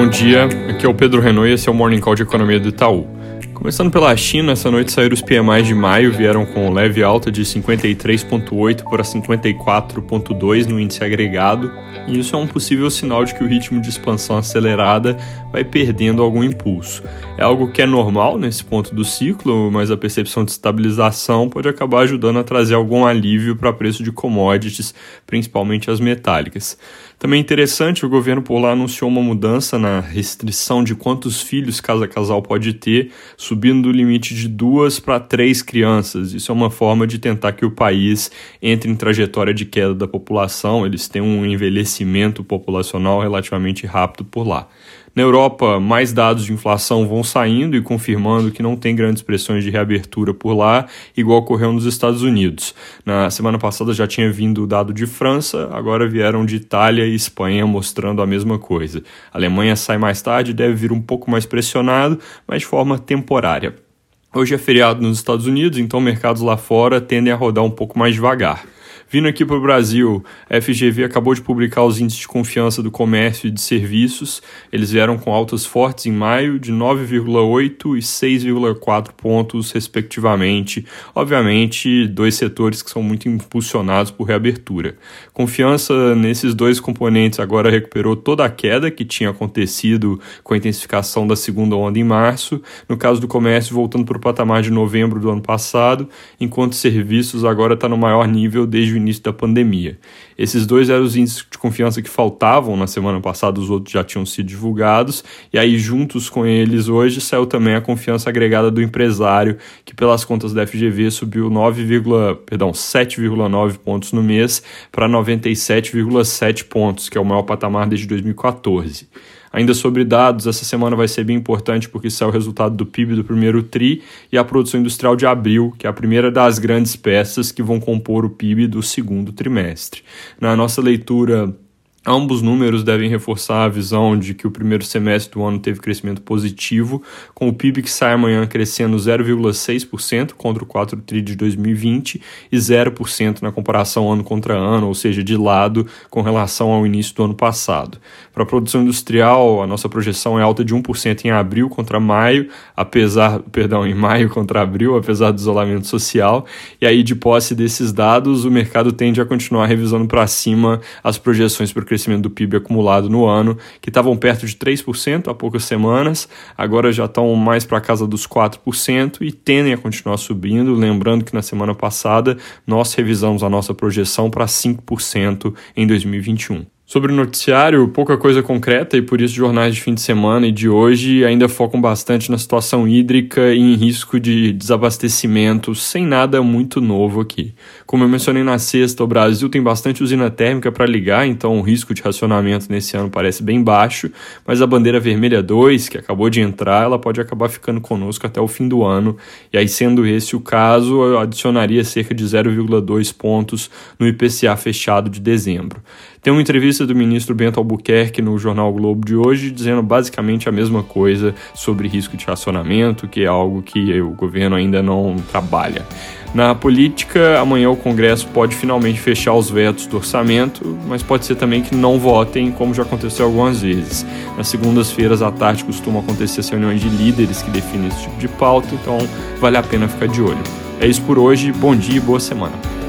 Bom dia, aqui é o Pedro Renault e esse é o Morning Call de Economia do Itaú. Começando pela China, essa noite saíram os PMIs de maio, vieram com leve alta de 53,8 para 54,2 no índice agregado, e isso é um possível sinal de que o ritmo de expansão acelerada vai perdendo algum impulso. É algo que é normal nesse ponto do ciclo, mas a percepção de estabilização pode acabar ajudando a trazer algum alívio para preço de commodities, principalmente as metálicas. Também interessante, o governo por lá anunciou uma mudança na restrição de quantos filhos cada casal pode ter, subindo o limite de duas para três crianças. Isso é uma forma de tentar que o país entre em trajetória de queda da população, eles têm um envelhecimento populacional relativamente rápido por lá. Na Europa, mais dados de inflação vão saindo e confirmando que não tem grandes pressões de reabertura por lá, igual ocorreu nos Estados Unidos. Na semana passada já tinha vindo o dado de França, agora vieram de Itália e Espanha mostrando a mesma coisa. A Alemanha sai mais tarde, deve vir um pouco mais pressionado, mas de forma temporária. Hoje é feriado nos Estados Unidos, então mercados lá fora tendem a rodar um pouco mais devagar. Vindo aqui para o Brasil, a FGV acabou de publicar os índices de confiança do comércio e de serviços. Eles vieram com altas fortes em maio de 9,8 e 6,4 pontos, respectivamente. Obviamente, dois setores que são muito impulsionados por reabertura. Confiança nesses dois componentes agora recuperou toda a queda que tinha acontecido com a intensificação da segunda onda em março. No caso do comércio, voltando para o patamar de novembro do ano passado, enquanto serviços agora está no maior nível desde o início da pandemia. Esses dois eram os índices de confiança que faltavam na semana passada, os outros já tinham sido divulgados, e aí, juntos com eles, hoje saiu também a confiança agregada do empresário, que pelas contas da FGV subiu 9, perdão, 7,9 pontos no mês para 97,7 pontos, que é o maior patamar desde 2014. Ainda sobre dados, essa semana vai ser bem importante porque sai o resultado do PIB do primeiro TRI e a produção industrial de abril, que é a primeira das grandes peças que vão compor o PIB do segundo trimestre. Na nossa leitura Ambos números devem reforçar a visão de que o primeiro semestre do ano teve crescimento positivo, com o PIB que sai amanhã crescendo 0,6% contra o 4 tri de 2020 e 0% na comparação ano contra ano, ou seja, de lado com relação ao início do ano passado. Para a produção industrial, a nossa projeção é alta de 1% em abril contra maio, apesar, perdão, em maio contra abril, apesar do isolamento social. E aí de posse desses dados, o mercado tende a continuar revisando para cima as projeções para crescimento do PIB acumulado no ano, que estavam perto de 3% há poucas semanas, agora já estão mais para casa dos 4% e tendem a continuar subindo. Lembrando que na semana passada nós revisamos a nossa projeção para 5% em 2021. Sobre o noticiário, pouca coisa concreta e por isso jornais de fim de semana e de hoje ainda focam bastante na situação hídrica e em risco de desabastecimento, sem nada muito novo aqui. Como eu mencionei na sexta, o Brasil tem bastante usina térmica para ligar, então o risco de racionamento nesse ano parece bem baixo, mas a bandeira vermelha 2, que acabou de entrar, ela pode acabar ficando conosco até o fim do ano, e aí sendo esse o caso, eu adicionaria cerca de 0,2 pontos no IPCA fechado de dezembro. Tem uma entrevista do ministro Bento Albuquerque no jornal Globo de hoje dizendo basicamente a mesma coisa sobre risco de racionamento, que é algo que o governo ainda não trabalha. Na política, amanhã o Congresso pode finalmente fechar os vetos do orçamento, mas pode ser também que não votem, como já aconteceu algumas vezes. Nas segundas-feiras à tarde costumam acontecer reuniões de líderes que definem esse tipo de pauta, então vale a pena ficar de olho. É isso por hoje, bom dia e boa semana.